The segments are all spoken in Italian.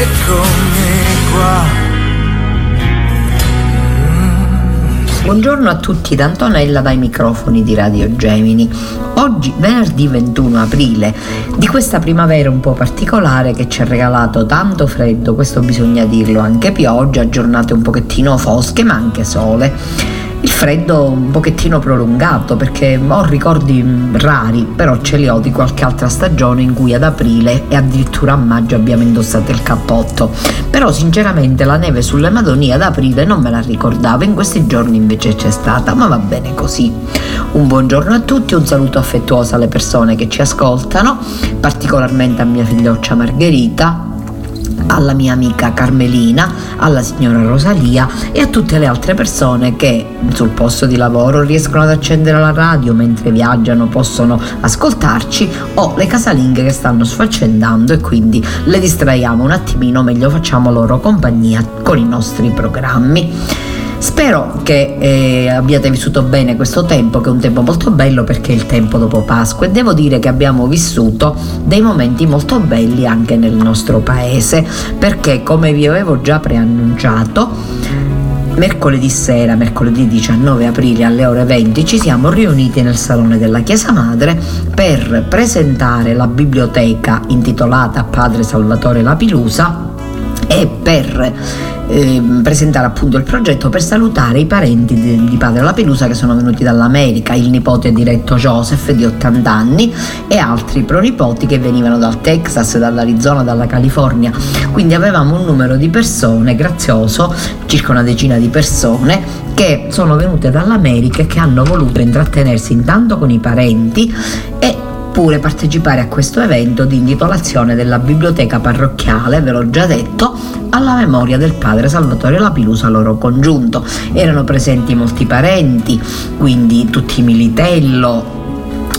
eccomi qua Buongiorno a tutti da Antonella dai microfoni di Radio Gemini. Oggi, venerdì 21 aprile, di questa primavera un po' particolare che ci ha regalato tanto freddo, questo bisogna dirlo, anche pioggia, giornate un pochettino fosche ma anche sole. Freddo un pochettino prolungato perché ho ricordi rari, però ce li ho di qualche altra stagione in cui ad aprile e addirittura a maggio abbiamo indossato il cappotto. Però sinceramente la neve sulle Madonie ad aprile non me la ricordavo, in questi giorni invece c'è stata, ma va bene così. Un buongiorno a tutti, un saluto affettuoso alle persone che ci ascoltano, particolarmente a mia figlioccia Margherita, alla mia amica Carmelina, alla signora Rosalia e a tutte le altre persone che sul posto di lavoro riescono ad accendere la radio mentre viaggiano, possono ascoltarci o le casalinghe che stanno sfaccendando e quindi le distraiamo un attimino, meglio facciamo loro compagnia con i nostri programmi. Spero che eh, abbiate vissuto bene questo tempo, che è un tempo molto bello perché è il tempo dopo Pasqua. E devo dire che abbiamo vissuto dei momenti molto belli anche nel nostro paese, perché come vi avevo già preannunciato, mercoledì sera, mercoledì 19 aprile alle ore 20, ci siamo riuniti nel salone della Chiesa Madre per presentare la biblioteca intitolata Padre Salvatore Lapilusa e per eh, presentare appunto il progetto per salutare i parenti di, di padre La che sono venuti dall'America, il nipote diretto Joseph di 80 anni e altri pronipoti che venivano dal Texas, dall'Arizona, dalla California. Quindi avevamo un numero di persone grazioso, circa una decina di persone che sono venute dall'America e che hanno voluto intrattenersi intanto con i parenti e pure partecipare a questo evento di intitolazione della biblioteca parrocchiale, ve l'ho già detto, alla memoria del padre Salvatore Lapilusa loro congiunto. Erano presenti molti parenti, quindi tutti Militello,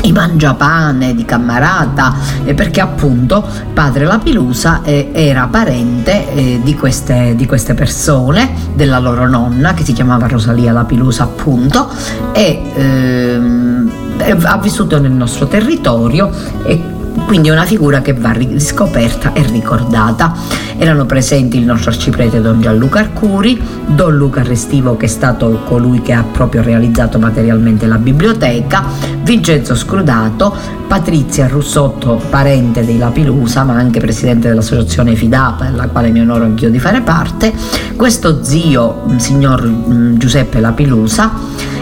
i mangiapane di Cammarata perché appunto padre Lapilusa eh, era parente eh, di, queste, di, queste, persone della loro nonna che si chiamava Rosalia Lapilusa appunto e ehm, ha vissuto nel nostro territorio e quindi una figura che va riscoperta e ricordata. Erano presenti il nostro arciprete Don Gianluca Arcuri, Don Luca Restivo che è stato colui che ha proprio realizzato materialmente la biblioteca, Vincenzo Scrudato, Patrizia Russotto, parente dei Lapilusa, ma anche presidente dell'associazione Fidapa, della quale mi onoro anch'io di fare parte, questo zio, signor mm, Giuseppe Lapilusa,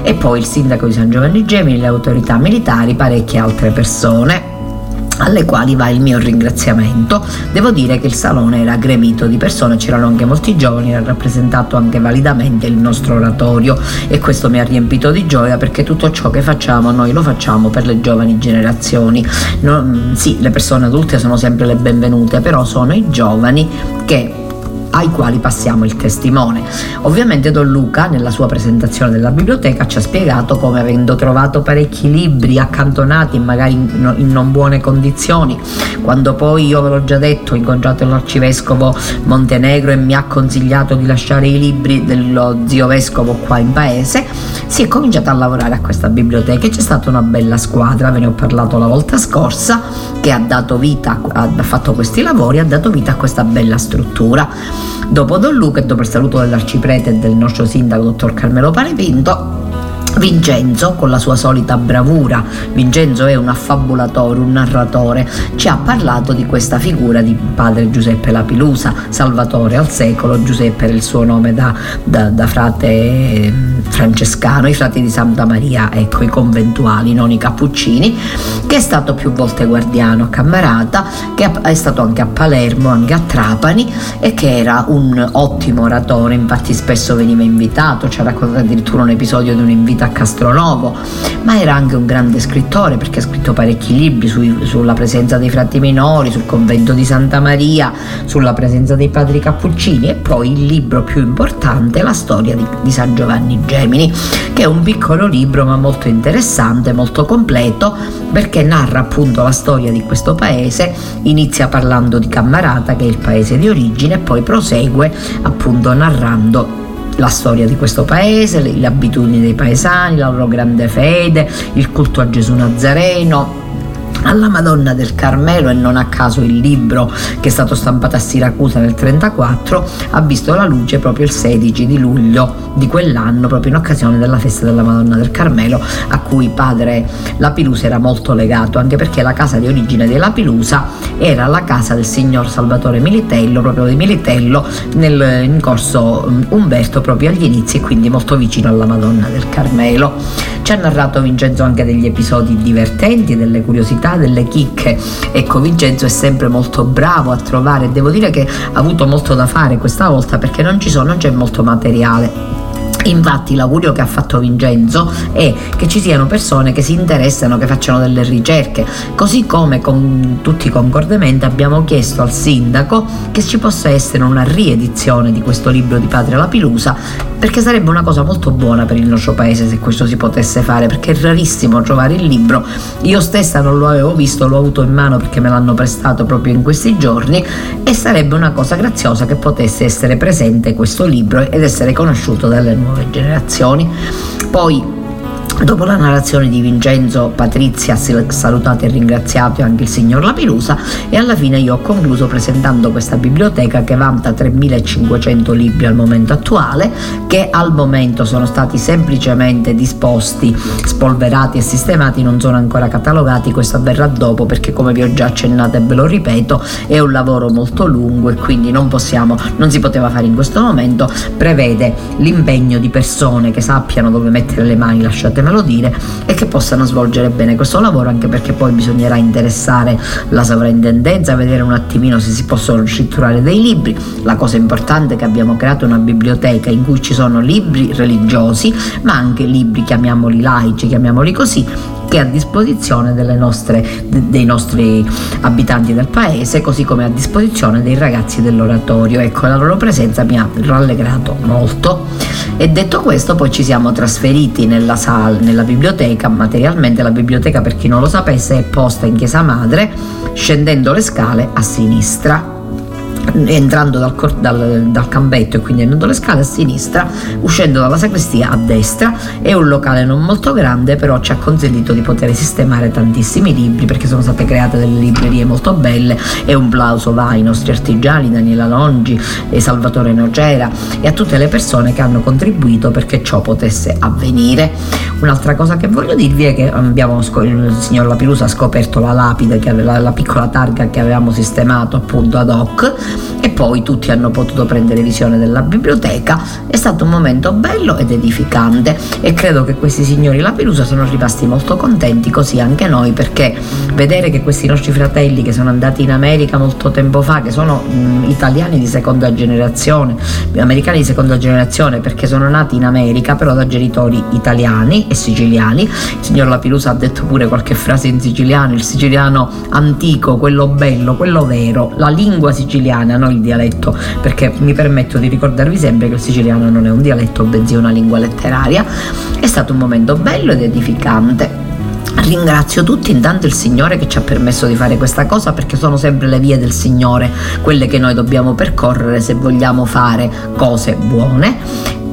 e poi il sindaco di San Giovanni Gemini, le autorità militari, parecchie altre persone alle quali va il mio ringraziamento. Devo dire che il salone era gremito di persone, c'erano anche molti giovani, era rappresentato anche validamente il nostro oratorio e questo mi ha riempito di gioia perché tutto ciò che facciamo noi lo facciamo per le giovani generazioni. No, sì, le persone adulte sono sempre le benvenute, però sono i giovani che ai quali passiamo il testimone. Ovviamente Don Luca nella sua presentazione della biblioteca ci ha spiegato come avendo trovato parecchi libri accantonati magari in, non buone condizioni, quando poi io ve l'ho già detto ho incontrato l'arcivescovo Montenegro e mi ha consigliato di lasciare i libri dello zio vescovo qua in paese, si è cominciato a lavorare a questa biblioteca e c'è stata una bella squadra, ve ne ho parlato la volta scorsa, che ha dato vita, ha fatto questi lavori, ha dato vita a questa bella struttura. Dopo Don Luca e dopo il saluto dell'arciprete e del nostro sindaco dottor Carmelo Panepinto Vincenzo, con la sua solita bravura, Vincenzo è un affabulatore, un narratore, ci ha parlato di questa figura di padre Giuseppe Lapilusa, Salvatore al secolo, Giuseppe era il suo nome da, da, da frate francescano, i frati di Santa Maria, ecco, i conventuali, non i cappuccini, che è stato più volte guardiano a Cammarata, che è stato anche a Palermo, anche a Trapani e che era un ottimo oratore, infatti spesso veniva invitato, ci ha raccontato addirittura un episodio di un invito a Castronovo, ma era anche un grande scrittore perché ha scritto parecchi libri sui, sulla presenza dei frati minori, sul convento di Santa Maria, sulla presenza dei padri cappuccini e poi il libro più importante, la storia di, di San Giovanni Gemini, che è un piccolo libro ma molto interessante, molto completo perché narra appunto la storia di questo paese, inizia parlando di Cammarata che è il paese di origine e poi prosegue appunto narrando la storia di questo paese, le, le abitudini dei paesani, la loro grande fede, il culto a Gesù Nazareno, alla Madonna del Carmelo e non a caso il libro che è stato stampato a Siracusa nel 1934 ha visto la luce proprio il 16 di luglio di quell'anno proprio in occasione della festa della Madonna del Carmelo a cui padre Lapilusa era molto legato anche perché la casa di origine di Lapilusa era la casa del signor Salvatore Militello proprio di Militello nel, in corso um, Umberto proprio agli inizi e quindi molto vicino alla Madonna del Carmelo. Ci ha narrato Vincenzo anche degli episodi divertenti delle curiosità delle chicche. Ecco, Vincenzo è sempre molto bravo a trovare, devo dire che ha avuto molto da fare questa volta perché non sono, non c'è molto materiale Infatti l'augurio che ha fatto Vincenzo è che ci siano persone che si interessano, che facciano delle ricerche, così come con tutti concordemente abbiamo chiesto al sindaco che ci possa essere una riedizione di questo libro di Patria Lapilusa, perché sarebbe una cosa molto buona per il nostro paese se questo si potesse fare, perché è rarissimo trovare il libro. Io stessa non lo avevo visto, l'ho avuto in mano perché me l'hanno prestato proprio in questi giorni e sarebbe una cosa graziosa che potesse essere presente questo libro ed essere conosciuto dalle nuove generazioni. Poi Dopo la narrazione di Vincenzo, Patrizia ha salutato e ringraziato anche il signor Lapilusa e alla fine io ho concluso presentando questa biblioteca che vanta 3500 libri al momento attuale che al momento sono stati semplicemente disposti, spolverati e sistemati, non sono ancora catalogati, questo avverrà dopo perché come vi ho già accennato e ve lo ripeto è un lavoro molto lungo e quindi non possiamo, non si poteva fare in questo momento, prevede l'impegno di persone che sappiano dove mettere le mani, lasciate fatemelo dire, e che possano svolgere bene questo lavoro, anche perché poi bisognerà interessare la sovrintendenza, vedere un attimino se si possono scritturare dei libri. La cosa importante è che abbiamo creato una biblioteca in cui ci sono libri religiosi, ma anche libri, chiamiamoli laici, chiamiamoli così, che è a disposizione nostre, dei nostri abitanti del paese, così come a disposizione dei ragazzi dell'oratorio. Ecco, la loro presenza mi ha rallegrato molto. E detto questo, poi ci siamo trasferiti nella sala, nella biblioteca. Materialmente la biblioteca, per chi non lo sapesse, è posta in Chiesa Madre, scendendo le scale a sinistra entrando dal, dal, dal, campetto e quindi andando le scale a sinistra, uscendo dalla sacrestia a destra. È un locale non molto grande, però ci ha consentito di poter sistemare tantissimi libri perché sono state create delle librerie molto belle e un plauso va ai nostri artigiani, Daniela Longi Salvatore Nocera e a tutte le persone che hanno contribuito perché ciò potesse avvenire. Un'altra cosa che voglio dirvi è che abbiamo, il signor Lapilusa ha scoperto la lapide, aveva, la piccola targa che avevamo sistemato appunto ad hoc e poi tutti hanno potuto prendere visione della biblioteca. È stato un momento bello ed edificante e credo che questi signori La Pelusa sono rimasti molto contenti, così anche noi, perché vedere che questi nostri fratelli che sono andati in America molto tempo fa, che sono mh, italiani di seconda generazione, americani di seconda generazione perché sono nati in America però da genitori italiani e siciliani, il signor La ha detto pure qualche frase in siciliano, il siciliano antico, quello bello, quello vero, la lingua siciliana siciliana, non il dialetto, perché mi permetto di ricordarvi sempre che il siciliano non è un dialetto, bensì una lingua letteraria. È stato un momento bello ed edificante. Ringrazio tutti intanto il Signore che ci ha permesso di fare questa cosa perché sono sempre le vie del Signore quelle che noi dobbiamo percorrere se vogliamo fare cose buone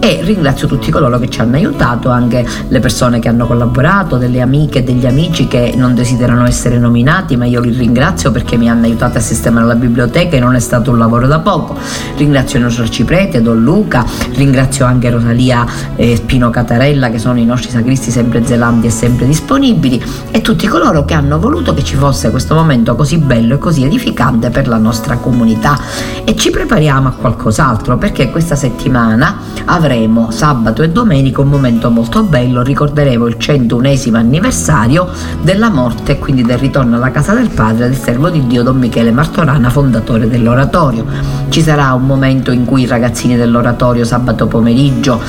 e ringrazio tutti coloro che ci hanno aiutato, anche le persone che hanno collaborato, delle amiche e degli amici che non desiderano essere nominati, ma io li ringrazio perché mi hanno aiutato a sistemare la biblioteca e non è stato un lavoro da poco. Ringrazio il nostro arciprete, Don Luca, ringrazio anche Rosalia eh, Spino Catarella che sono i nostri sacristi sempre zelandi e sempre disponibili e tutti coloro che hanno voluto che ci fosse questo momento così bello e così edificante per la nostra comunità e ci prepariamo a qualcos'altro perché questa settimana avremo sabato e domenica un momento molto bello, ricorderemo il 101 anniversario della morte e quindi del ritorno alla casa del padre del servo di Dio Don Michele Martorana, fondatore dell'oratorio. Ci sarà un momento in cui i ragazzini dell'oratorio sabato pomeriggio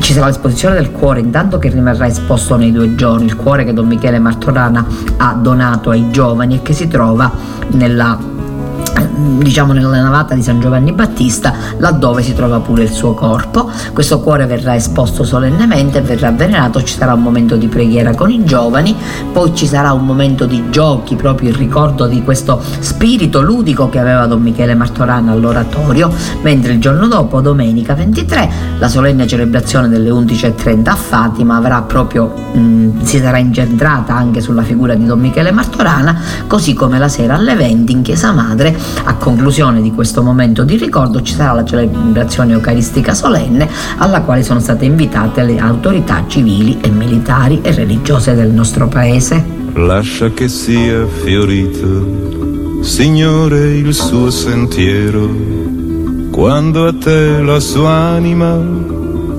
ci sarà l'esposizione del cuore intanto che rimarrà esposto nei due giorni, il cuore che Don Michele Martorana ha donato ai giovani e che si trova nella diciamo nella navata di San Giovanni Battista laddove si trova pure il suo corpo. Questo cuore verrà esposto solennemente verrà venerato ci sarà un momento di preghiera con i giovani poi ci sarà un momento di giochi proprio in ricordo di questo spirito ludico che aveva Don Michele Martorana all'oratorio mentre il giorno dopo domenica 23 la solenne celebrazione delle 11.30 a Fatima avrà proprio mh, si sarà incentrata anche sulla figura di Don Michele Martorana così come la sera alle 20 in chiesa madre a conclusione di questo momento di ricordo ci sarà la celebrazione eucaristica solenne alla quale sono state invitate le autorità civili e militari e religiose del nostro paese. Lascia che sia fiorito, Signore, il suo sentiero, quando a te la sua anima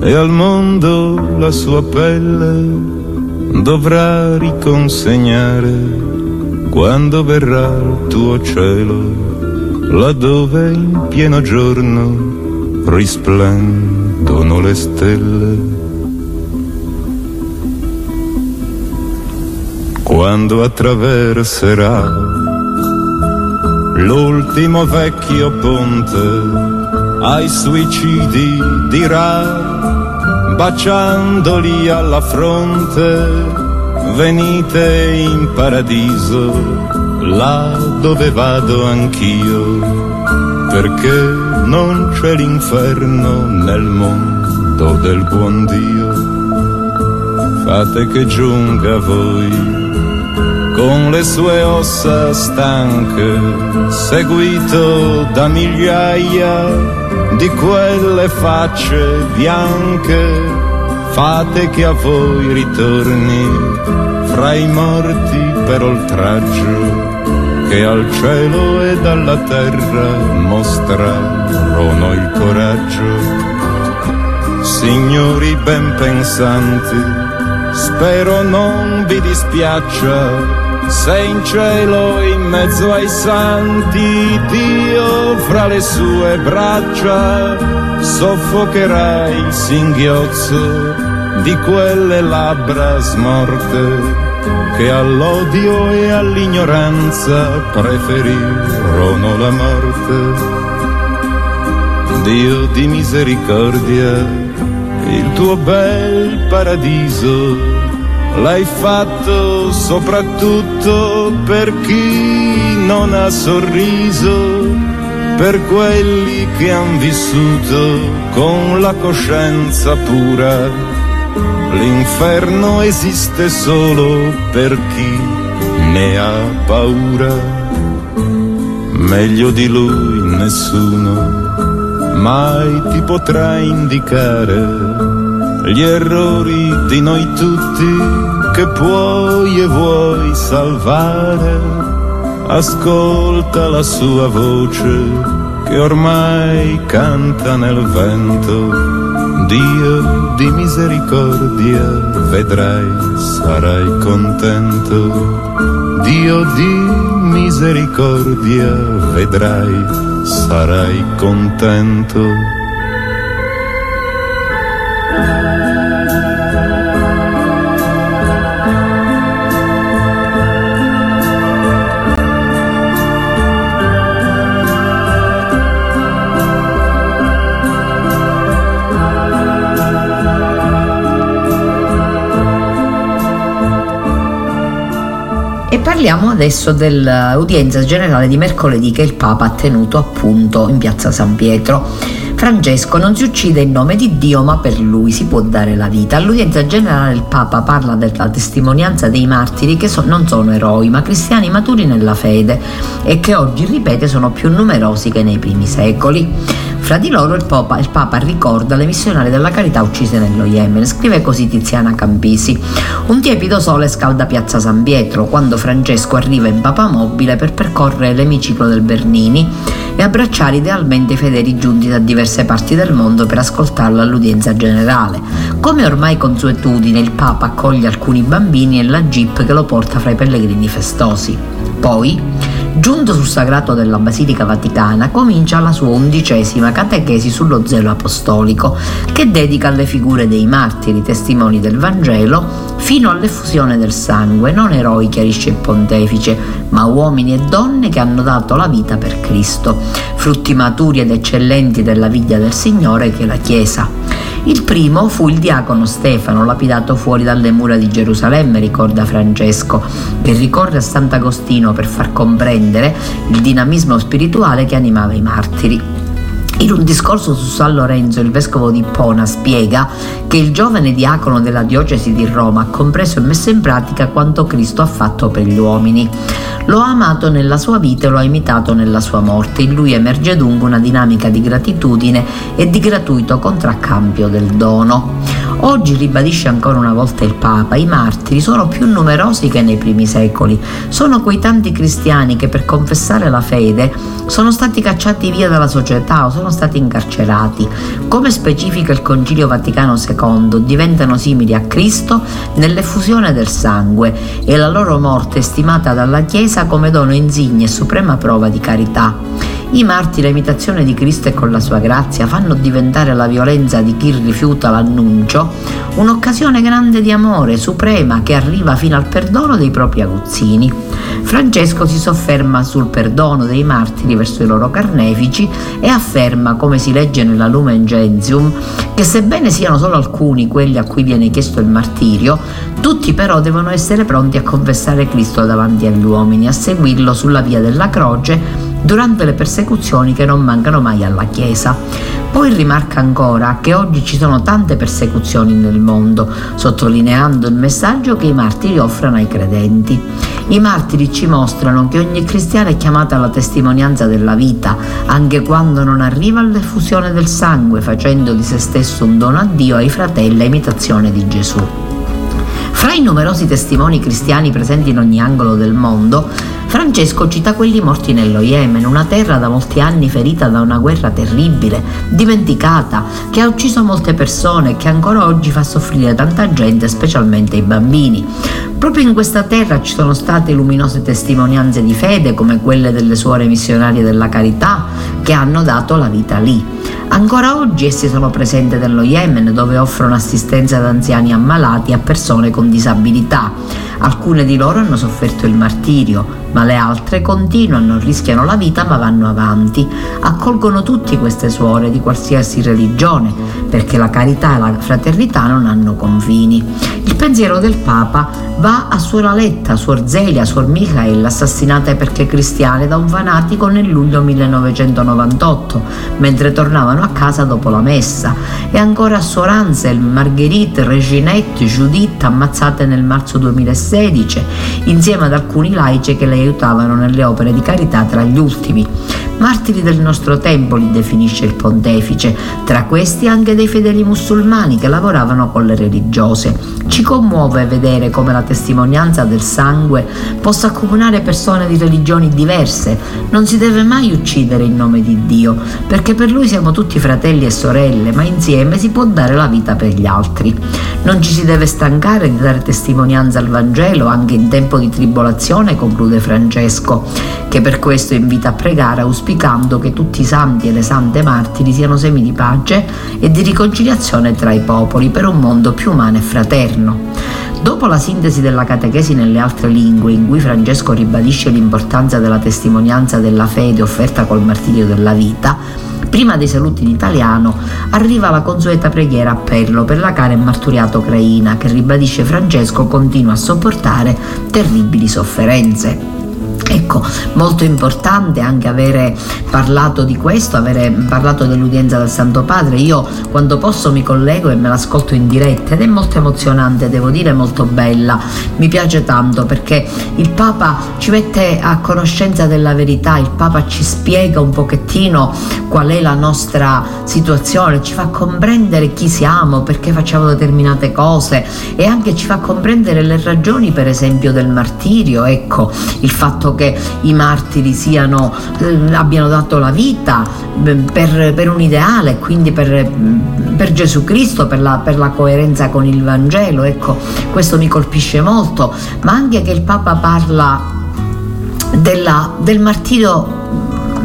e al mondo la sua pelle dovrà riconsegnare quando verrà il tuo cielo laddove in pieno giorno risplendono le stelle. Quando attraverserà l'ultimo vecchio ponte ai suicidi dirà, baciandoli alla fronte, venite in paradiso là dove vado anch'io, perché non c'è l'inferno nel mondo del buon Dio. Fate che giunga voi con le sue ossa stanche, seguito da migliaia di quelle facce bianche. Fate che a voi ritorni fra i morti per oltraggio che al cielo e dalla terra mostrarono il coraggio. Signori ben pensanti, spero non vi dispiaccia se in cielo in mezzo ai santi Dio fra le sue braccia soffocherà il singhiozzo di quelle labbra smorte che all'odio e all'ignoranza preferirono la morte. Dio di misericordia, il tuo bel paradiso l'hai fatto soprattutto per chi non ha sorriso, per quelli che han vissuto con la coscienza pura L'inferno esiste solo per chi ne ha paura. Meglio di lui nessuno mai ti potrà indicare gli errori di noi tutti che puoi e vuoi salvare. Ascolta la sua voce che ormai canta nel vento Dio di misericordia, vedrai, sarai contento. Dio di misericordia, vedrai, sarai contento. Parliamo adesso dell'udienza generale di mercoledì che il Papa ha tenuto appunto in piazza San Pietro. Francesco non si uccide in nome di Dio, ma per lui si può dare la vita. All'udienza generale il Papa parla della testimonianza dei martiri che so, non sono eroi, ma cristiani maturi nella fede e che oggi, ripete, sono più numerosi che nei primi secoli. Fra di loro il Papa, il Papa ricorda le missionarie della carità uccise nello Yemen. Scrive così Tiziana Campisi. Un tiepido sole scalda piazza San Pietro quando Francesco arriva in papamobile per percorrere l'emiciclo del Bernini e abbracciare idealmente i fedeli giunti da diverse parti del mondo per ascoltarlo all'udienza generale. Come ormai consuetudine, il Papa accoglie alcuni bambini e la jeep che lo porta fra i pellegrini festosi. Poi Giunto sul sagrato della Basilica Vaticana, comincia la sua undicesima catechesi sullo zelo apostolico, che dedica alle figure dei martiri, testimoni del Vangelo, fino all'effusione del sangue, non eroi, chiarisce il pontefice, ma uomini e donne che hanno dato la vita per Cristo, frutti maturi ed eccellenti della viglia del Signore che è la Chiesa. Il primo fu il diacono Stefano, lapidato fuori dalle mura di Gerusalemme, ricorda Francesco, che ricorre a Sant'Agostino per far comprendere il dinamismo spirituale che animava i martiri. In un discorso su San Lorenzo, il vescovo di Pona spiega che il giovane diacono della diocesi di Roma ha compreso e messo in pratica quanto Cristo ha fatto per gli uomini. Lo ha amato nella sua vita e lo ha imitato nella sua morte. In lui emerge dunque una dinamica di gratitudine e di gratuito contraccambio del dono. Oggi ribadisce ancora una volta il Papa, i martiri sono più numerosi che nei primi secoli. Sono quei tanti cristiani che per confessare la fede sono stati cacciati via dalla società o sono stati incarcerati. Come specifica il Concilio Vaticano II, diventano simili a Cristo nell'effusione del sangue e la loro morte è stimata dalla Chiesa come dono insigne e suprema prova di carità. I martiri, imitazione di Cristo e con la sua grazia, fanno diventare la violenza di chi rifiuta l'annuncio un'occasione grande di amore, suprema, che arriva fino al perdono dei propri aguzzini. Francesco si sofferma sul perdono dei martiri verso i loro carnefici e afferma, come si legge nella Lumen Gentium, che sebbene siano solo alcuni quelli a cui viene chiesto il martirio, tutti però devono essere pronti a confessare Cristo davanti agli uomini, a seguirlo sulla via della croce durante le persecuzioni che non mancano mai alla Chiesa. Poi rimarca ancora che oggi ci sono tante persecuzioni nel mondo, sottolineando il messaggio che i martiri offrono ai credenti. I martiri ci mostrano che ogni cristiano è chiamato alla testimonianza della vita, anche quando non arriva all'effusione del sangue, facendo di se stesso un dono a Dio, ai fratelli, a imitazione di Gesù. Fra i numerosi testimoni cristiani presenti in ogni angolo del mondo, Francesco cita quelli morti nello Yemen, una terra da molti anni ferita da una guerra terribile, dimenticata, che ha ucciso molte persone e che ancora oggi fa soffrire tanta gente, specialmente i bambini. Proprio in questa terra ci sono state luminose testimonianze di fede come quelle delle suore missionarie della carità che hanno dato la vita lì. Ancora oggi essi sono presenti nello Yemen dove offrono assistenza ad anziani ammalati e a persone con disabilità. Alcune di loro hanno sofferto il martirio, ma le altre continuano, rischiano la vita ma vanno avanti. Accolgono tutti queste suore di qualsiasi religione, perché la carità e la fraternità non hanno confini. Il pensiero del Papa va a Suor Aletta, Suor Zelia, Suor Michael, assassinate perché cristiane da un fanatico nel luglio 1998, mentre tornavano a casa dopo la messa, e ancora a Suor Ansel, Marguerite, Reginette, Judith, ammazzate nel marzo 2016, insieme ad alcuni laici che le aiutavano nelle opere di carità tra gli ultimi. Martiri del nostro tempo li definisce il pontefice, tra questi anche dei fedeli musulmani che lavoravano con le religiose. Ci commuove vedere come la testimonianza del sangue possa accomunare persone di religioni diverse. Non si deve mai uccidere in nome di Dio, perché per lui siamo tutti fratelli e sorelle, ma insieme si può dare la vita per gli altri. Non ci si deve stancare di dare testimonianza al Vangelo anche in tempo di tribolazione, conclude Francesco, che per questo invita a pregare auspicando auspicando che tutti i santi e le sante martiri siano semi di pace e di riconciliazione tra i popoli per un mondo più umano e fraterno. Dopo la sintesi della catechesi nelle altre lingue, in cui Francesco ribadisce l'importanza della testimonianza della fede offerta col martirio della vita, prima dei saluti in italiano arriva la consueta preghiera appello per la cara e marturiata ucraina che ribadisce Francesco continua a sopportare terribili sofferenze. Ecco, molto importante anche avere parlato di questo, avere parlato dell'udienza del Santo Padre. Io quando posso mi collego e me l'ascolto in diretta ed è molto emozionante, devo dire molto bella. Mi piace tanto perché il Papa ci mette a conoscenza della verità, il Papa ci spiega un pochettino qual è la nostra situazione, ci fa comprendere chi siamo, perché facciamo determinate cose e anche ci fa comprendere le ragioni per esempio del martirio, ecco, il fatto che che i martiri siano, eh, abbiano dato la vita eh, per, per un ideale, quindi per, per Gesù Cristo, per la, per la, coerenza con il Vangelo. Ecco, questo mi colpisce molto, ma anche che il Papa parla della, del martirio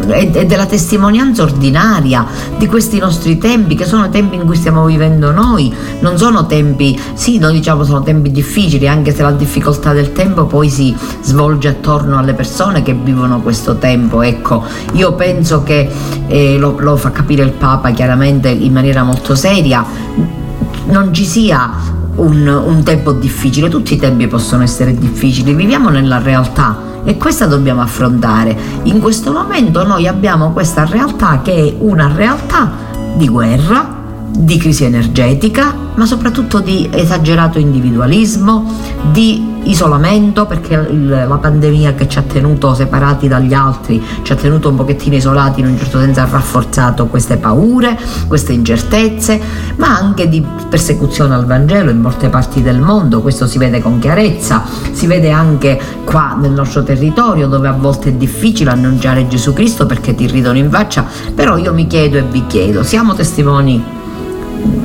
e della testimonianza ordinaria di questi nostri tempi, che sono tempi in cui stiamo vivendo noi, non sono tempi, sì, noi diciamo sono tempi difficili, anche se la difficoltà del tempo poi si svolge attorno alle persone che vivono questo tempo. Ecco, io penso che eh, lo, lo fa capire il Papa chiaramente in maniera molto seria, non ci sia un, un, tempo difficile, tutti i tempi possono essere difficili, viviamo nella realtà e questa dobbiamo affrontare. In questo momento noi abbiamo questa realtà che è una realtà di guerra, di crisi energetica, ma soprattutto di esagerato individualismo, di isolamento, perché la pandemia che ci ha tenuto separati dagli altri, ci ha tenuto un pochettino isolati in un certo senso, ha rafforzato queste paure, queste incertezze, ma anche di persecuzione al Vangelo in molte parti del mondo, questo si vede con chiarezza, si vede anche qua nel nostro territorio dove a volte è difficile annunciare Gesù Cristo perché ti ridono in faccia, però io mi chiedo e vi chiedo, siamo testimoni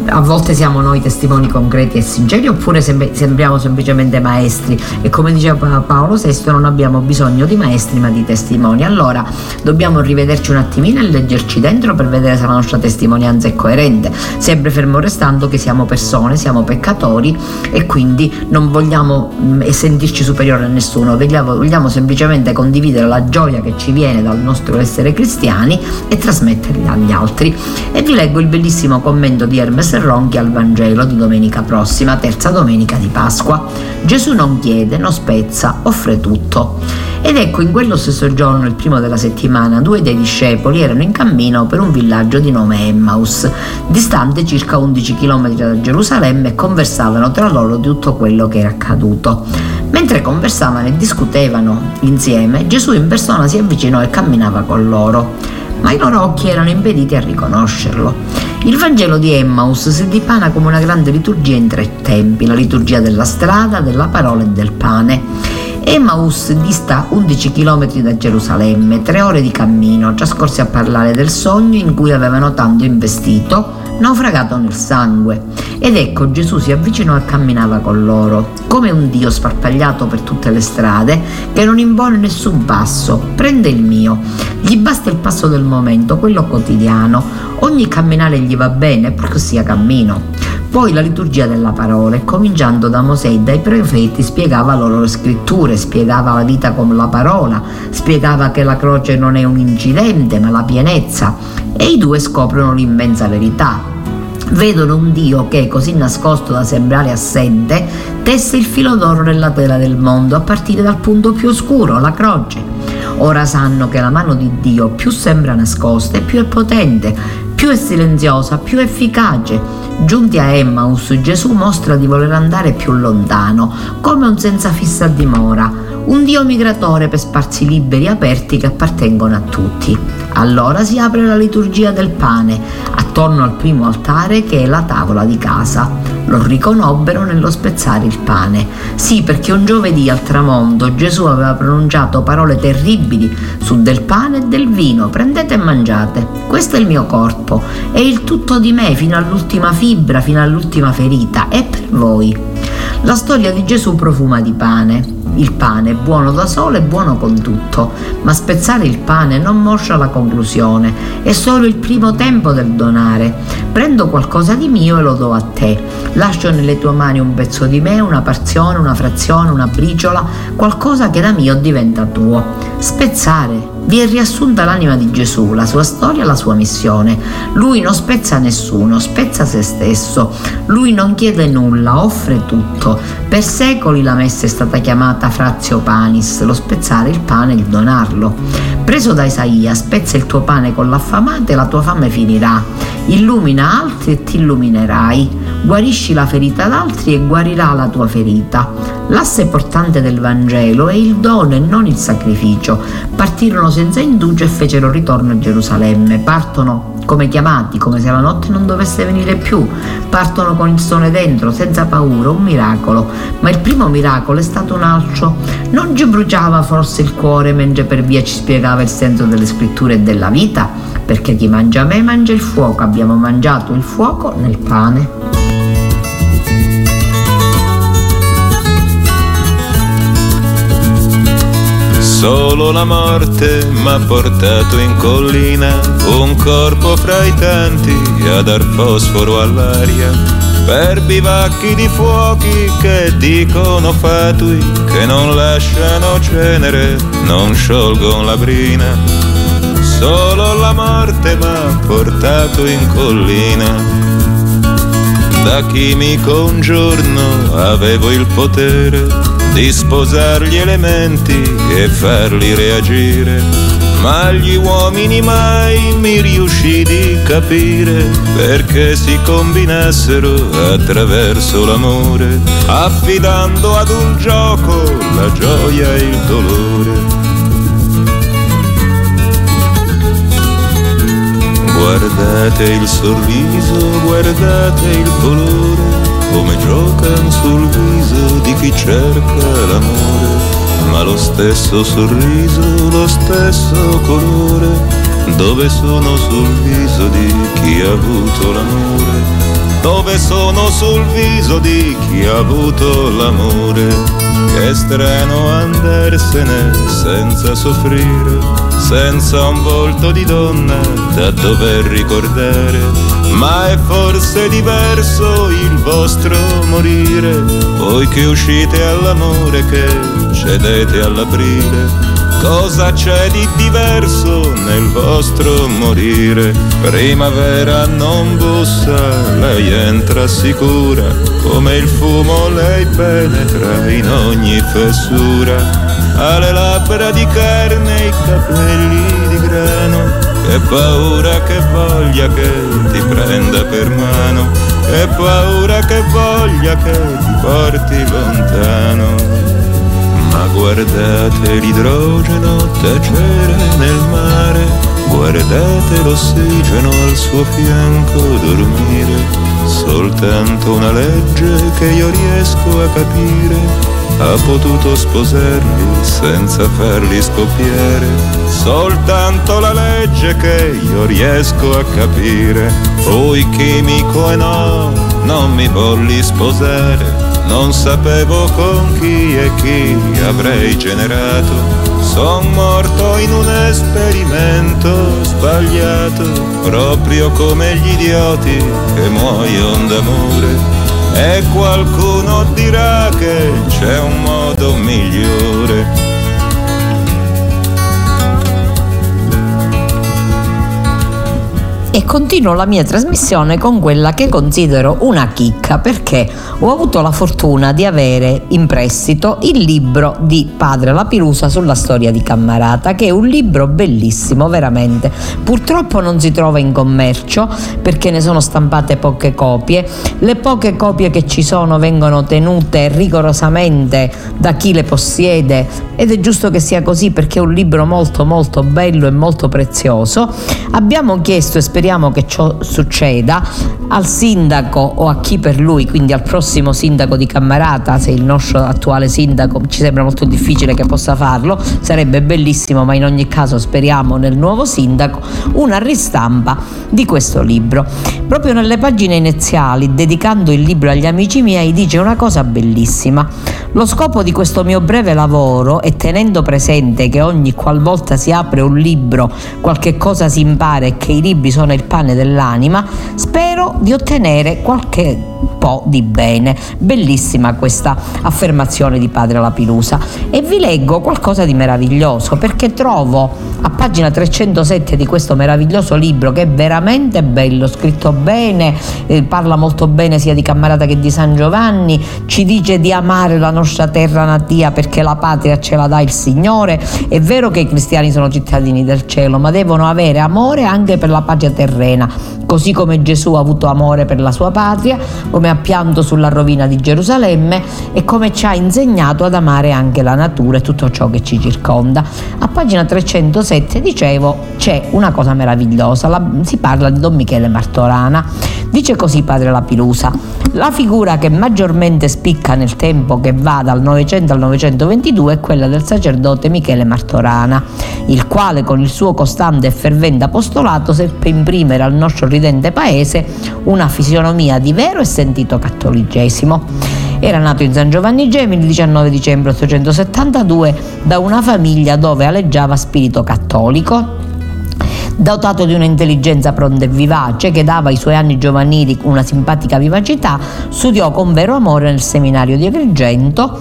a volte siamo noi testimoni concreti e sinceri oppure sembriamo semplicemente maestri. E come diceva Paolo VI non abbiamo bisogno di maestri ma di testimoni. Allora dobbiamo rivederci un attimino e leggerci dentro per vedere se la nostra testimonianza è coerente. Sempre fermo restando che siamo persone siamo peccatori e quindi non vogliamo mh, mm, sentirci superiori a nessuno. Vogliamo, vogliamo semplicemente condividere la gioia che ci viene dal nostro essere cristiani e trasmetterla agli altri. E vi leggo il bellissimo commento di Hermes Ronchi al Vangelo di domenica prossima, terza domenica di Pasqua. Gesù non chiede, non spezza, offre tutto. Ed ecco, in quello stesso giorno, il primo della settimana, due dei discepoli erano in cammino per un villaggio di nome Emmaus, distante circa 11 km da Gerusalemme, e conversavano tra loro di tutto quello che era accaduto. Mentre conversavano e discutevano insieme, Gesù in persona si avvicinò e camminava con loro, ma i loro occhi erano impediti a riconoscerlo. Il Vangelo di Emmaus si dipana come una grande liturgia in tre tempi, la liturgia della strada, della parola e del pane. Emmaus dista 11 km da Gerusalemme, tre ore di cammino, trascorsi a parlare del sogno in cui avevano tanto investito, naufragato nel sangue. Ed ecco Gesù si avvicinò e camminava con loro, come un Dio sparpagliato per tutte le strade, che non impone nessun passo, prende il mio. Gli basta il passo del momento, quello quotidiano. Ogni camminare gli va bene, pur sia cammino. Poi la liturgia della parola, cominciando da Mosè e dai profeti, spiegava loro le scritture, spiegava la vita con la parola, spiegava che la croce non è un incidente ma la pienezza e i due scoprono l'immensa verità. Vedono un Dio che, così nascosto da sembrare assente, tesse il filo d'oro nella tela del mondo a partire dal punto più oscuro, la croce. Ora sanno che la mano di Dio più sembra nascosta e più è potente, più è silenziosa, più efficace. Giunti a Emmaus, Gesù mostra di voler andare più lontano, come un senza fissa dimora, un Dio migratore per spazi liberi e aperti che appartengono a tutti. Allora si apre la liturgia del pane, attorno al primo altare che è la tavola di casa. Lo riconobbero nello spezzare il pane. Sì, perché un giovedì al tramonto Gesù aveva pronunciato parole terribili su del pane e del vino. Prendete e mangiate. Questo è il mio corpo. È il tutto di me fino all'ultima fibra, fino all'ultima ferita. È per voi. La storia di Gesù profuma di pane. Il pane, buono da solo e buono con tutto, ma spezzare il pane non moscia la conclusione, è solo il primo tempo del donare. Prendo qualcosa di mio e lo do a te. Lascio nelle tue mani un pezzo di me, una porzione, una frazione, una briciola, qualcosa che da mio diventa tuo. Spezzare Vi è riassunta l'anima di Gesù, la sua storia, la sua missione. Lui non spezza nessuno, spezza se stesso. Lui non chiede nulla, offre tutto. Per secoli la messa è stata chiamata frazio panis, lo spezzare il pane, il donarlo. Preso da Isaia, spezza il tuo pane con l'affamate e la tua fame finirà. Illumina altri e ti illuminerai. Guarisci la ferita d'altri e guarirà la tua ferita. L'asse portante del Vangelo è il dono e non il sacrificio. Partirono senza indugio e fecero ritorno a Gerusalemme. Partono come chiamati, come se la notte non dovesse venire più. Partono con il sole dentro, senza paura, un miracolo. Ma il primo miracolo è stato un altro. Non ci bruciava forse il cuore mentre per via ci spiegava il senso delle scritture e della vita? Perché chi mangia me mangia il fuoco. Abbiamo mangiato il fuoco nel pane. Solo la morte m'ha portato in collina, un corpo fra i tanti a dar fosforo all'aria, per bivacchi di fuochi che dicono fatui, che non lasciano cenere, non sciolgono la brina. Solo la morte m'ha portato in collina. Da chimico un giorno avevo il potere di sposare gli elementi e farli reagire. Ma gli uomini mai mi riuscì di capire perché si combinassero attraverso l'amore, affidando ad un gioco la gioia e il dolore. Guardate il sorriso, guardate il colore come giocan sul viso di chi cerca l'amore, ma lo stesso sorriso, lo stesso colore, dove sono sul viso di chi ha avuto l'amore, dove sono sul viso di chi ha avuto l'amore. Che strano andarsene senza soffrire, senza un volto di donna da dover ricordare, ma è forse diverso il vostro morire, voi che uscite all'amore che cedete all'aprile. Cosa c'è di diverso nel vostro morire? Primavera non bussa, lei entra sicura, come il fumo lei penetra in ogni fessura. Ha le labbra di carne i capelli di grano, che paura che voglia che ti prenda per mano, che paura che voglia che ti porti lontano. Ma guardate l'idrogeno tacere nel mare, guardate l'ossigeno al suo fianco dormire. Soltanto una legge che io riesco a capire ha potuto sposarli senza farli scoppiare. Soltanto la legge che io riesco a capire. Fui chimico e no, non mi volli sposare non sapevo con chi e chi avrei generato. Son morto in un esperimento sbagliato, proprio come gli idioti che muoiono d'amore. E qualcuno dirà che c'è un modo migliore e continuo la mia trasmissione con quella che considero una chicca perché ho avuto la fortuna di avere in prestito il libro di Padre La Pirusa sulla storia di Cammarata che è un libro bellissimo veramente. Purtroppo non si trova in commercio perché ne sono stampate poche copie. Le poche copie che ci sono vengono tenute rigorosamente da chi le possiede ed è giusto che sia così perché è un libro molto molto bello e molto prezioso. Abbiamo chiesto e speriamo che ciò succeda, al sindaco o a chi per lui, quindi al prossimo sindaco di Cammarata, se il nostro attuale sindaco ci sembra molto difficile che possa farlo, sarebbe bellissimo, ma in ogni caso speriamo nel nuovo sindaco, una ristampa di questo libro. Proprio nelle pagine iniziali, dedicando il libro agli amici miei, dice una cosa bellissima. Lo scopo di questo mio breve lavoro è tenendo presente che ogni qualvolta si apre un libro qualche cosa si impara e che i libri sono il pane dell'anima, spero di ottenere qualche po' di bene. Bellissima questa affermazione di padre Lapilusa. E vi leggo qualcosa di meraviglioso perché trovo a pagina 307 di questo meraviglioso libro che è veramente bello, scritto bene, eh, parla molto bene sia di Cammarata che di San Giovanni, ci dice di amare la nostra terra natia perché la patria ce la dà il Signore. È vero che i cristiani sono cittadini del cielo, ma devono avere amore anche per la patria terrena, così come Gesù ha avuto amore per la sua patria, come ha pianto sulla rovina di Gerusalemme e come ci ha insegnato ad amare anche la natura e tutto ciò che ci circonda. A pagina 307, dicevo, c'è una cosa meravigliosa, la, si parla di Don Michele Martorana. Dice così padre Lapilusa, la figura che maggiormente spicca nel tempo che va dal 900 al 922 è quella del sacerdote Michele Martorana, il quale con il suo costante e fervente apostolato seppe imprimere al nostro ridente paese una fisionomia di vero e sentito cattolicesimo. Era nato in San Giovanni Gemini il 19 dicembre 872 da una famiglia dove aleggiava spirito cattolico dotato di un'intelligenza pronta e vivace che dava ai suoi anni giovanili una simpatica vivacità, studiò con vero amore nel seminario di Agrigento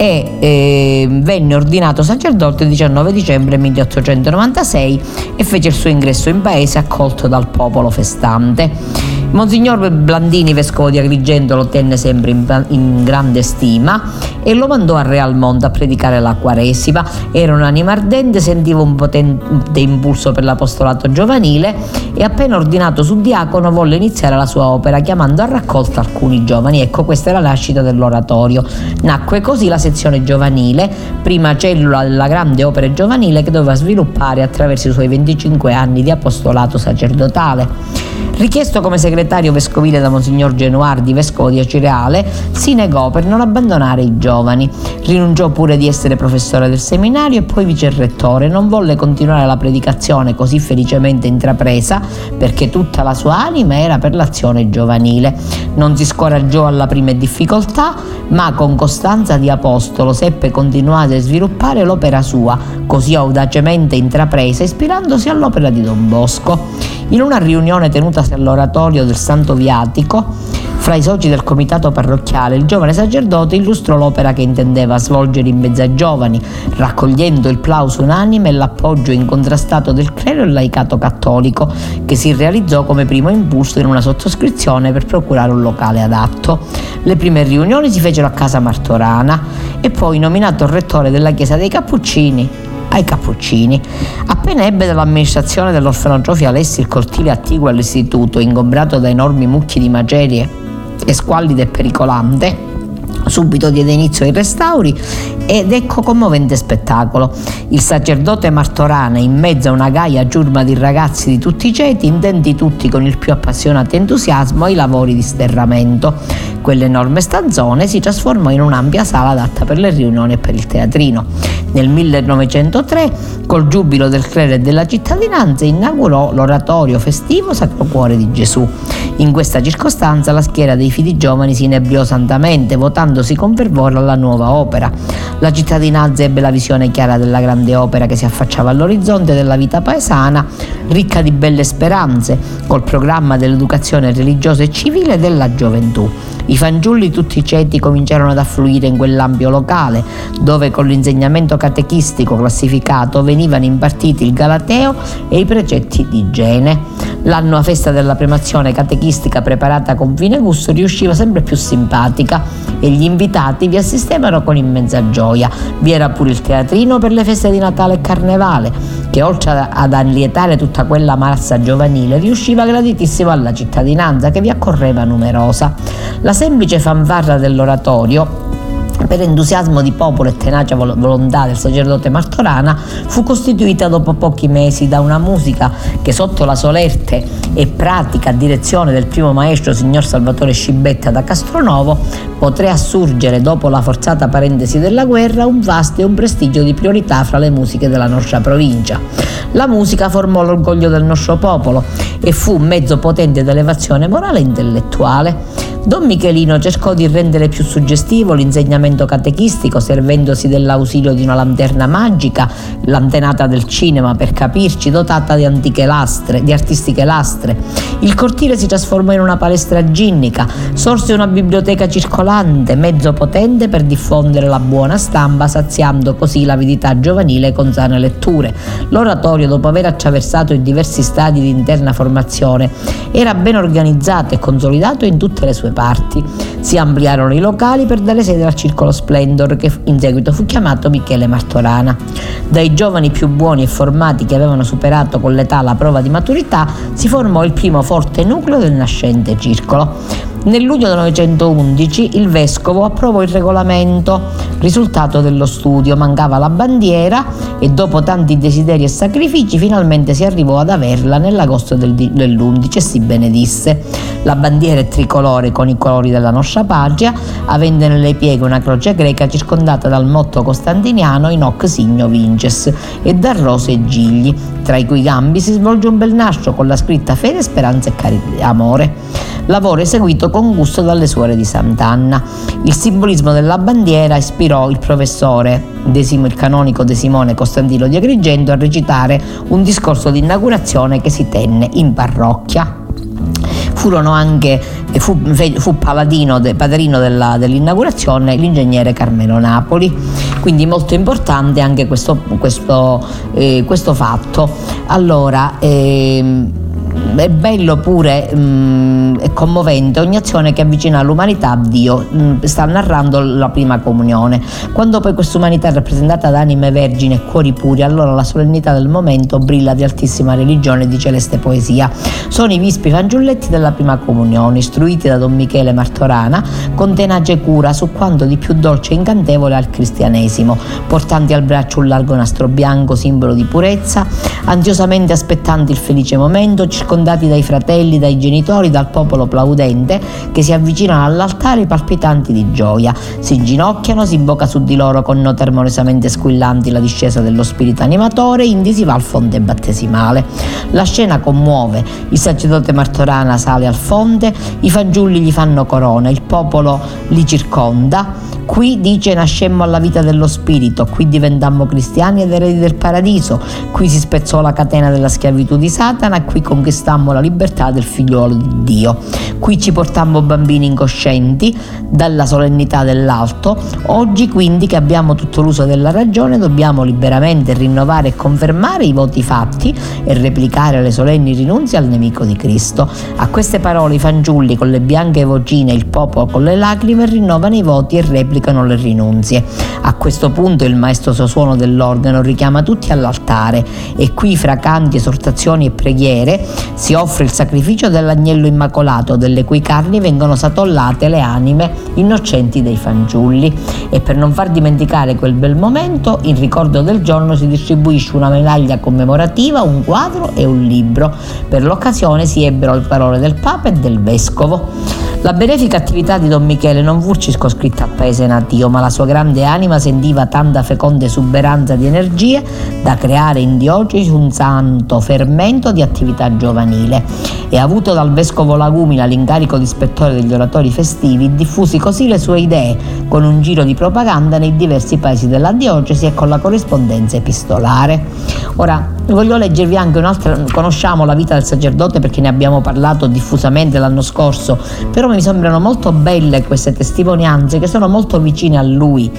e eh, venne ordinato sacerdote il 19 dicembre 1896 e fece il suo ingresso in paese accolto dal popolo festante. Monsignor Blandini, vescovo di Agrigento, lo tenne sempre in, in, grande stima e lo mandò a Realmonte a predicare la Quaresima. Era un'anima ardente, sentiva un potente impulso per l'apostolato giovanile e appena ordinato su diacono volle iniziare la sua opera chiamando a raccolta alcuni giovani. Ecco, questa è la nascita dell'oratorio. Nacque così la sezione giovanile, prima cellula della grande opera giovanile che doveva sviluppare attraverso i suoi 25 anni di apostolato sacerdotale. Richiesto come segretario vescovile da Monsignor Genuardi, vescovo di Acireale, si negò per non abbandonare i giovani. Rinunciò pure di essere professore del seminario e poi vicerrettore. Non volle continuare la predicazione così felicemente intrapresa perché tutta la sua anima era per l'azione giovanile. Non si scoraggiò alla prima difficoltà, ma con costanza di apostolo seppe continuare a sviluppare l'opera sua, così audacemente intrapresa, ispirandosi all'opera di Don Bosco. In una riunione tenutasi all'oratorio del Santo Viatico, fra i soci del comitato parrocchiale, il giovane sacerdote illustrò l'opera che intendeva svolgere in mezzo ai giovani, raccogliendo il plauso unanime e l'appoggio incontrastato del clero e laicato cattolico, che si realizzò come primo impulso in una sottoscrizione per procurare un locale adatto. Le prime riunioni si fecero a casa Martorana e poi, nominato rettore della chiesa dei Cappuccini, ai Cappuccini. Appena ebbe dall'amministrazione dell'orfanotrofio Alessi il cortile attiguo all'istituto, ingombrato da enormi mucchi di macerie e squallide e pericolante, Subito diede inizio ai restauri ed ecco commovente spettacolo. Il sacerdote Martorana, in mezzo a una gaia giurma di ragazzi di tutti i ceti, intenti tutti con il più appassionato entusiasmo ai lavori di sterramento. Quell'enorme stanzone si trasformò in un'ampia sala adatta per le riunioni e per il teatrino. Nel 1903, col giubilo del clero e della cittadinanza, inaugurò l'oratorio festivo Sacro Cuore di Gesù. In questa circostanza la schiera dei fidi giovani si inebriò santamente, votandosi con fervore alla nuova opera. La cittadinanza ebbe la visione chiara della grande opera che si affacciava all'orizzonte della vita paesana, ricca di belle speranze, col programma dell'educazione religiosa e civile della gioventù. I fanciulli tutti ceti cominciarono ad affluire in quell'ampio locale, dove con l'insegnamento catechistico classificato venivano impartiti il Galateo e i precetti di igiene. L'annua festa della premazione catechistica preparata con fine gusto riusciva sempre più simpatica e gli invitati vi assistevano con immensa gioia. Vi era pure il teatrino per le feste di Natale e Carnevale, che oltre ad allietare tutta quella massa giovanile riusciva graditissimo alla cittadinanza che vi accorreva numerosa. La semplice fanfarra dell'oratorio per entusiasmo di popolo e tenacia volontà del sacerdote Martorana, fu costituita dopo pochi mesi da una musica che sotto la solerte e pratica direzione del primo maestro signor Salvatore Scibetta da Castronovo potrà assurgere dopo la forzata parentesi della guerra un vasto e un prestigio di priorità fra le musiche della nostra provincia. La musica formò l'orgoglio del nostro popolo e fu un mezzo potente d'elevazione morale e intellettuale. Don Michelino cercò di rendere più suggestivo l'insegnamento catechistico servendosi dell'ausilio di una lanterna magica, l'antenata del cinema per capirci, dotata di antiche lastre, di artistiche lastre. Il cortile si trasformò in una palestra ginnica, sorse una biblioteca circolante, mezzo potente per diffondere la buona stampa, saziando così l'avidità giovanile con sane letture. L'oratorio, dopo aver attraversato i diversi stadi di interna formazione, era ben organizzato e consolidato in tutte le sue parti. Si ampliarono i locali per dare sede al Circolo Splendor, che in seguito fu chiamato Michele Martorana. Dai giovani più buoni e formati che avevano superato con l'età la prova di maturità, si formò il primo forte nucleo del nascente circolo. Nel luglio del 1911 il vescovo approvò il regolamento, risultato dello studio, mancava la bandiera e dopo tanti desideri e sacrifici finalmente si arrivò ad averla nell'agosto del, dell'11 e si benedisse. La bandiera è tricolore con i colori della nostra patria, avendo nelle pieghe una croce greca circondata dal motto costantiniano in hoc signo vinces e da rose e gigli, tra i cui gambi si svolge un bel nastro con la scritta fede, speranza e cari- amore lavoro eseguito con gusto dalle suore di Sant'Anna. Il simbolismo della bandiera ispirò il professore Desimo, il canonico De Simone Costantino di Agrigento a recitare un discorso di inaugurazione che si tenne in parrocchia furono anche, fu, fu paladino, padrino della, dell'inaugurazione l'ingegnere Carmelo Napoli, quindi molto importante anche questo, questo, eh, questo fatto. Allora, eh, è bello pure, mh, è commovente ogni azione che avvicina l'umanità a Dio, mh, sta narrando la prima comunione. Quando poi questa umanità è rappresentata da anime vergini e cuori puri, allora la solennità del momento brilla di altissima religione e di celeste poesia. Sono i vispi fanciulletti della prima comunione, istruiti da Don Michele Martorana, con tenace cura su quanto di più dolce e incantevole al cristianesimo, portanti al braccio un largo nastro bianco, simbolo di purezza, ansiosamente aspettanti il felice momento, circondati dai fratelli, dai genitori, dal popolo plaudente che si avvicinano all'altare palpitanti di gioia, si inginocchiano, si invoca su di loro con note armoniosamente squillanti la discesa dello spirito animatore, indi si va al fonte battesimale. La scena commuove, il sacerdote Martorana sale al fonte, i fagiulli gli fanno corona, il popolo li circonda, Qui dice nascemmo alla vita dello Spirito, qui diventammo cristiani ed eredi del paradiso, qui si spezzò la catena della schiavitù di Satana, qui conquistammo la libertà del figliuolo di Dio. Qui ci portammo bambini incoscienti dalla solennità dell'alto. Oggi quindi che abbiamo tutto l'uso della ragione dobbiamo liberamente rinnovare e confermare i voti fatti e replicare le solenni rinunzie al nemico di Cristo. A queste parole i fanciulli con le bianche vocine il popolo con le lacrime rinnovano i voti e replicano supplicano le rinunzie. A questo punto il maestoso suono dell'organo richiama tutti all'altare e qui fra canti, esortazioni e preghiere si offre il sacrificio dell'agnello immacolato delle cui carni vengono satollate le anime innocenti dei fanciulli e per non far dimenticare quel bel momento in ricordo del giorno si distribuisce una medaglia commemorativa, un quadro e un libro. Per l'occasione si ebbero le parole del Papa e del Vescovo. La benefica attività di Don Michele non fu circoscritta al paese natio, ma la sua grande anima sentiva tanta feconda esuberanza di energie da creare in diocesi un santo fermento di attività giovanile e avuto dal vescovo Lagumina l'incarico di ispettore degli oratori festivi, diffusi così le sue idee con un giro di propaganda nei diversi paesi della diocesi e con la corrispondenza epistolare. Ora, voglio leggervi anche un'altra, conosciamo la vita del sacerdote perché ne abbiamo parlato diffusamente l'anno scorso, però mi sembrano molto belle queste testimonianze che sono molto vicine a lui.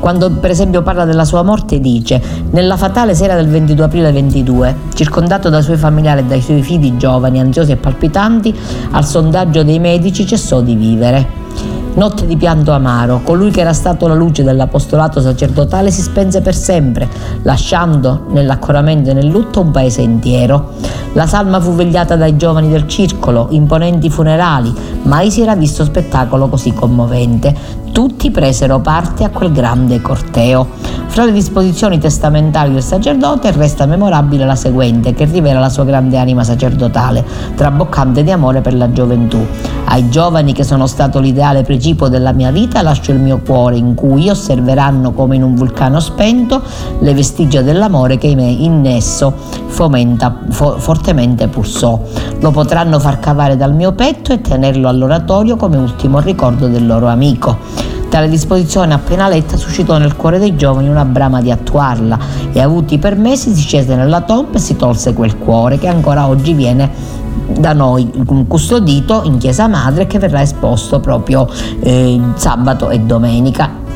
Quando per esempio parla della sua morte dice, nella fatale sera del 22 aprile 22, circondato dai suoi familiari e dai suoi figli giovani, ansiosi e palpitanti, al sondaggio dei medici cessò di vivere. Notte di pianto amaro, colui che era stato la luce dell'apostolato sacerdotale si spense per sempre, lasciando nell'accoramento e nel lutto un paese intero. La salma fu vegliata dai giovani del circolo, imponenti funerali, mai si era visto spettacolo così commovente. Tutti presero parte a quel grande corteo. Fra le disposizioni testamentali del sacerdote resta memorabile la seguente, che rivela la sua grande anima sacerdotale, traboccante di amore per la gioventù. Ai giovani che sono stato l'ideale precipo della mia vita lascio il mio cuore in cui osserveranno come in un vulcano spento le vestigia dell'amore che in esso fomenta, fo- fortemente pulsò. Lo potranno far cavare dal mio petto e tenerlo all'oratorio come ultimo ricordo del loro amico. Tale disposizione appena letta suscitò nel cuore dei giovani una brama di attuarla e avuti i permessi si scese nella tomba e si tolse quel cuore che ancora oggi viene da noi custodito in chiesa madre che verrà esposto proprio eh, sabato e domenica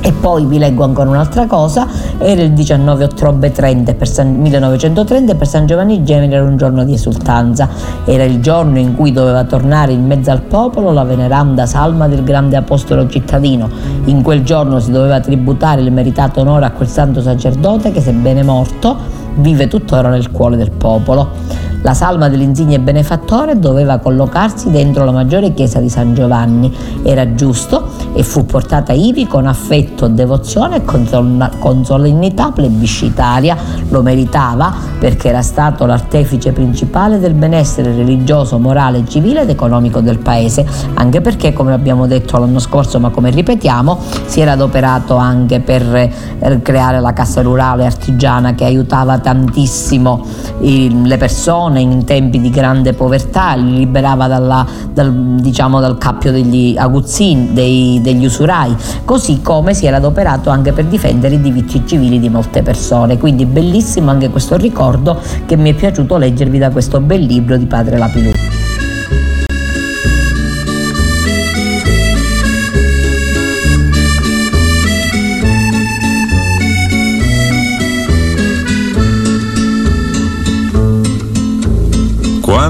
e poi vi leggo ancora un'altra cosa, era il 19 ottobre 30 per San, 1930 per San Giovanni Gemini era un giorno di esultanza, era il giorno in cui doveva tornare in mezzo al popolo la veneranda salma del grande apostolo cittadino, in quel giorno si doveva tributare il meritato onore a quel santo sacerdote che sebbene morto vive tuttora nel cuore del popolo. La salma dell'insigne benefattore doveva collocarsi dentro la maggiore chiesa di San Giovanni. Era giusto e fu portata ivi con affetto, devozione e con solennità plebiscitaria. Lo meritava perché era stato l'artefice principale del benessere religioso, morale, civile ed economico del paese, anche perché, come abbiamo detto l'anno scorso, ma come ripetiamo, si era adoperato anche per eh, creare la cassa rurale artigiana che aiutava tantissimo le persone persone in tempi di grande povertà, li liberava dalla, dal, diciamo, dal cappio degli aguzzini, dei, degli usurai, così come si era adoperato anche per difendere i diritti civili di molte persone. Quindi bellissimo anche questo ricordo che mi è piaciuto leggervi da questo bel libro di padre Lapilù.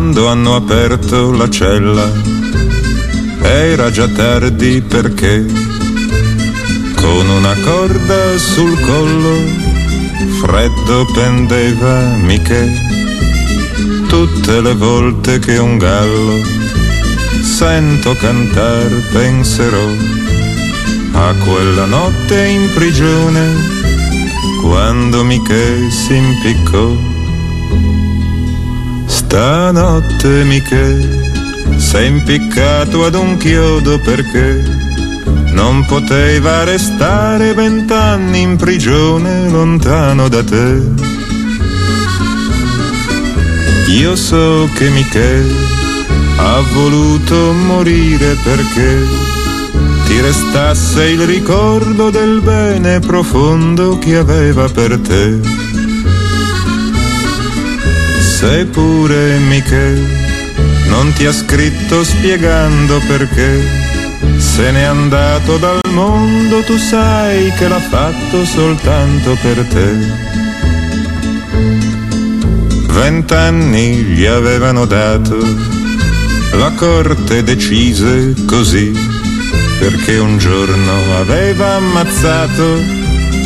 Quando hanno aperto la cella. Era già tardi perché con una corda sul collo freddo pendeva Michè. Tutte le volte che un gallo sento cantar penserò a quella notte in prigione quando Michè si impiccò Stanotte Michele sei impiccato ad un chiodo perché non poteva restare vent'anni in prigione lontano da te. Io so che Michele ha voluto morire perché ti restasse il ricordo del bene profondo che aveva per te Seppure Michele non ti ha scritto spiegando perché se n'è andato dal mondo, tu sai che l'ha fatto soltanto per te. Vent'anni gli avevano dato, la corte decise così, perché un giorno aveva ammazzato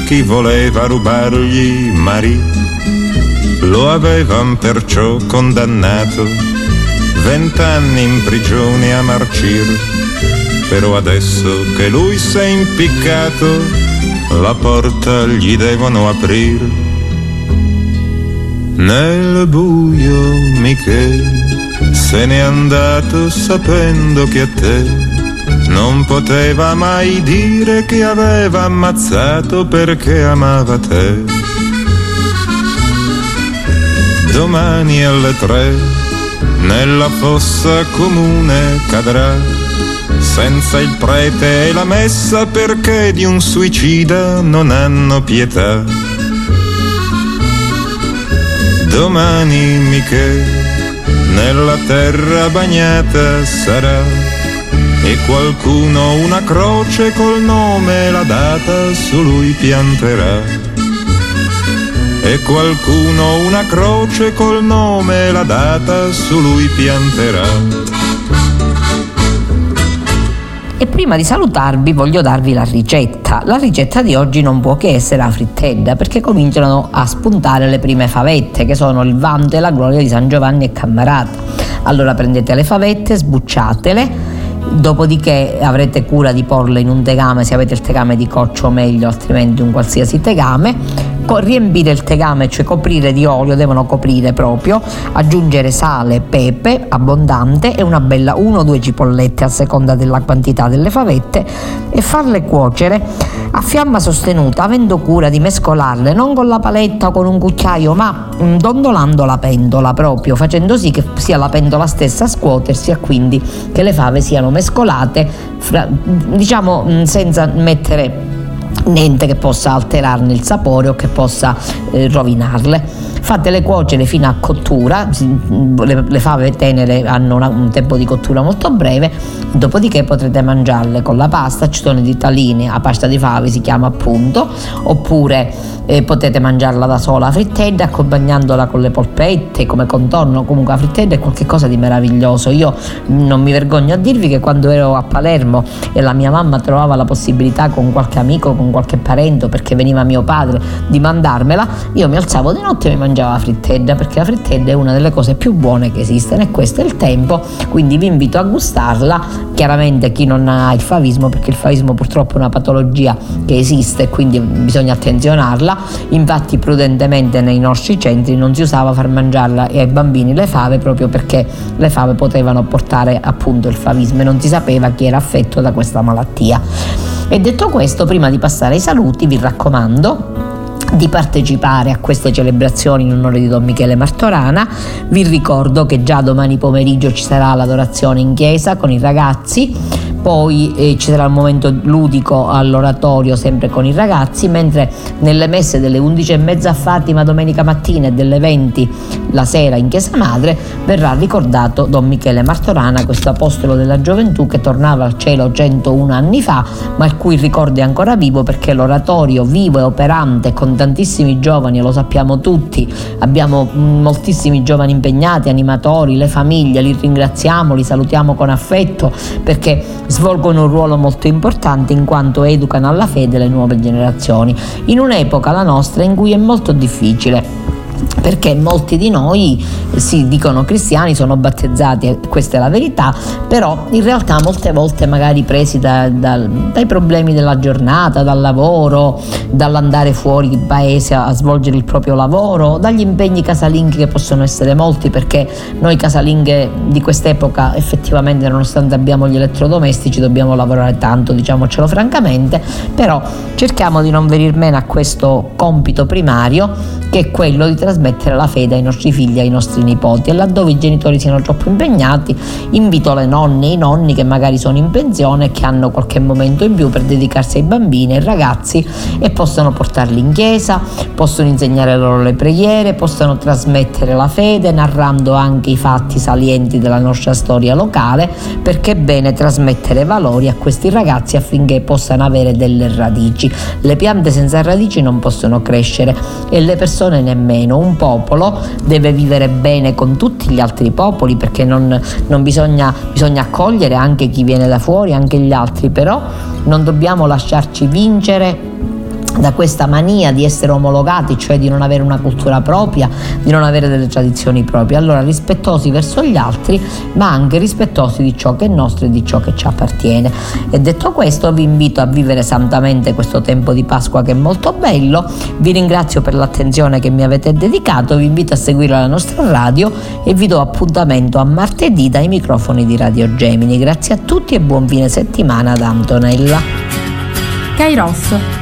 chi voleva rubargli Marie lo avevan perciò condannato, vent'anni in prigione a marcir, però adesso che lui s'è impiccato, la porta gli devono aprire. Nel buio Michele se n'è andato sapendo che a te non poteva mai dire che aveva ammazzato perché amava te domani alle tre nella fossa comune cadrà senza il prete e la messa perché di un suicida non hanno pietà. Domani Michele nella terra bagnata sarà e qualcuno una croce col nome e la data su lui pianterà e qualcuno una croce col nome e la data su lui pianterà. E prima di salutarvi voglio darvi la ricetta. La ricetta di oggi non può che essere la frittedda perché cominciano a spuntare le prime favette che sono il vanto e la gloria di San Giovanni e Cammarata. Allora prendete le favette, sbucciatele dopodiché avrete cura di porle in un tegame se avete il tegame di coccio meglio altrimenti un qualsiasi tegame riempire il tegame, cioè coprire di olio, devono coprire proprio, aggiungere sale, pepe abbondante e una bella 1 o 2 cipollette a seconda della quantità delle favette e farle cuocere. A fiamma sostenuta, avendo cura di mescolarle non con la paletta o con un cucchiaio, ma mm, dondolando la pentola proprio, facendo sì che sia la pentola stessa a scuotersi e quindi che le fave siano mescolate, diciamo mm, senza mettere niente che possa alterarne il sapore o che possa eh, rovinarle. Fatele cuocere fino a cottura, le, le fave tenere hanno una, un tempo di cottura molto breve, dopodiché potrete mangiarle con la pasta, ci sono di taline, la pasta di fave si chiama appunto, oppure eh, potete mangiarla da sola. A frittella accompagnandola con le polpette come contorno, comunque la frittella è qualcosa di meraviglioso, io non mi vergogno a dirvi che quando ero a Palermo e la mia mamma trovava la possibilità con qualche amico, con qualche parente perché veniva mio padre di mandarmela, io mi alzavo di notte e mi mangiavo la frittella perché la frittella è una delle cose più buone che esistono e questo è il tempo, quindi vi invito a gustarla, chiaramente chi non ha il favismo perché il favismo purtroppo è una patologia che esiste quindi bisogna attenzionarla, infatti prudentemente nei nostri centri non si usava far mangiarla ai bambini le fave proprio perché le fave potevano portare appunto il favismo e non si sapeva chi era affetto da questa malattia. E detto questo, prima di passare ai saluti, vi raccomando di partecipare a queste celebrazioni in onore di Don Michele Martorana. Vi ricordo che già domani pomeriggio ci sarà l'adorazione in chiesa con i ragazzi poi eh, ci sarà il momento ludico all'oratorio sempre con i ragazzi, mentre nelle messe delle 11.30 a Fatima domenica mattina e delle 20 la sera in Chiesa Madre verrà ricordato Don Michele Martorana, questo apostolo della gioventù che tornava al cielo 101 anni fa, ma il cui ricordo è ancora vivo perché l'oratorio vivo e operante con tantissimi giovani, lo sappiamo tutti, abbiamo mm, moltissimi giovani impegnati, animatori, le famiglie, li ringraziamo, li salutiamo con affetto perché svolgono un ruolo molto importante in quanto educano alla fede le nuove generazioni, in un'epoca la nostra in cui è molto difficile perché molti di noi si dicono cristiani, sono battezzati, questa è la verità, però in realtà molte volte magari presi da, da, dai problemi della giornata, dal lavoro, dall'andare fuori paese a, a svolgere il proprio lavoro, dagli impegni casalinghi che possono essere molti, perché noi casalinghe di quest'epoca effettivamente nonostante abbiamo gli elettrodomestici dobbiamo lavorare tanto, diciamocelo francamente, però cerchiamo di non venir meno a questo compito primario che è quello di trasmettere trasmettere la fede ai nostri figli e ai nostri nipoti e laddove i genitori siano troppo impegnati invito le nonne e i nonni che magari sono in pensione e che hanno qualche momento in più per dedicarsi ai bambini e ai ragazzi e possono portarli in chiesa, possono insegnare loro le preghiere, possono trasmettere la fede narrando anche i fatti salienti della nostra storia locale perché è bene trasmettere valori a questi ragazzi affinché possano avere delle radici. Le piante senza radici non possono crescere e le persone nemmeno. Un popolo deve vivere bene con tutti gli altri popoli perché non, non bisogna, bisogna accogliere anche chi viene da fuori, anche gli altri, però non dobbiamo lasciarci vincere da questa mania di essere omologati, cioè di non avere una cultura propria, di non avere delle tradizioni proprie. Allora rispettosi verso gli altri, ma anche rispettosi di ciò che è nostro e di ciò che ci appartiene. E detto questo vi invito a vivere santamente questo tempo di Pasqua che è molto bello. Vi ringrazio per l'attenzione che mi avete dedicato, vi invito a seguire la nostra radio e vi do appuntamento a martedì dai microfoni di Radio Gemini. Grazie a tutti e buon fine settimana da Antonella. Kairos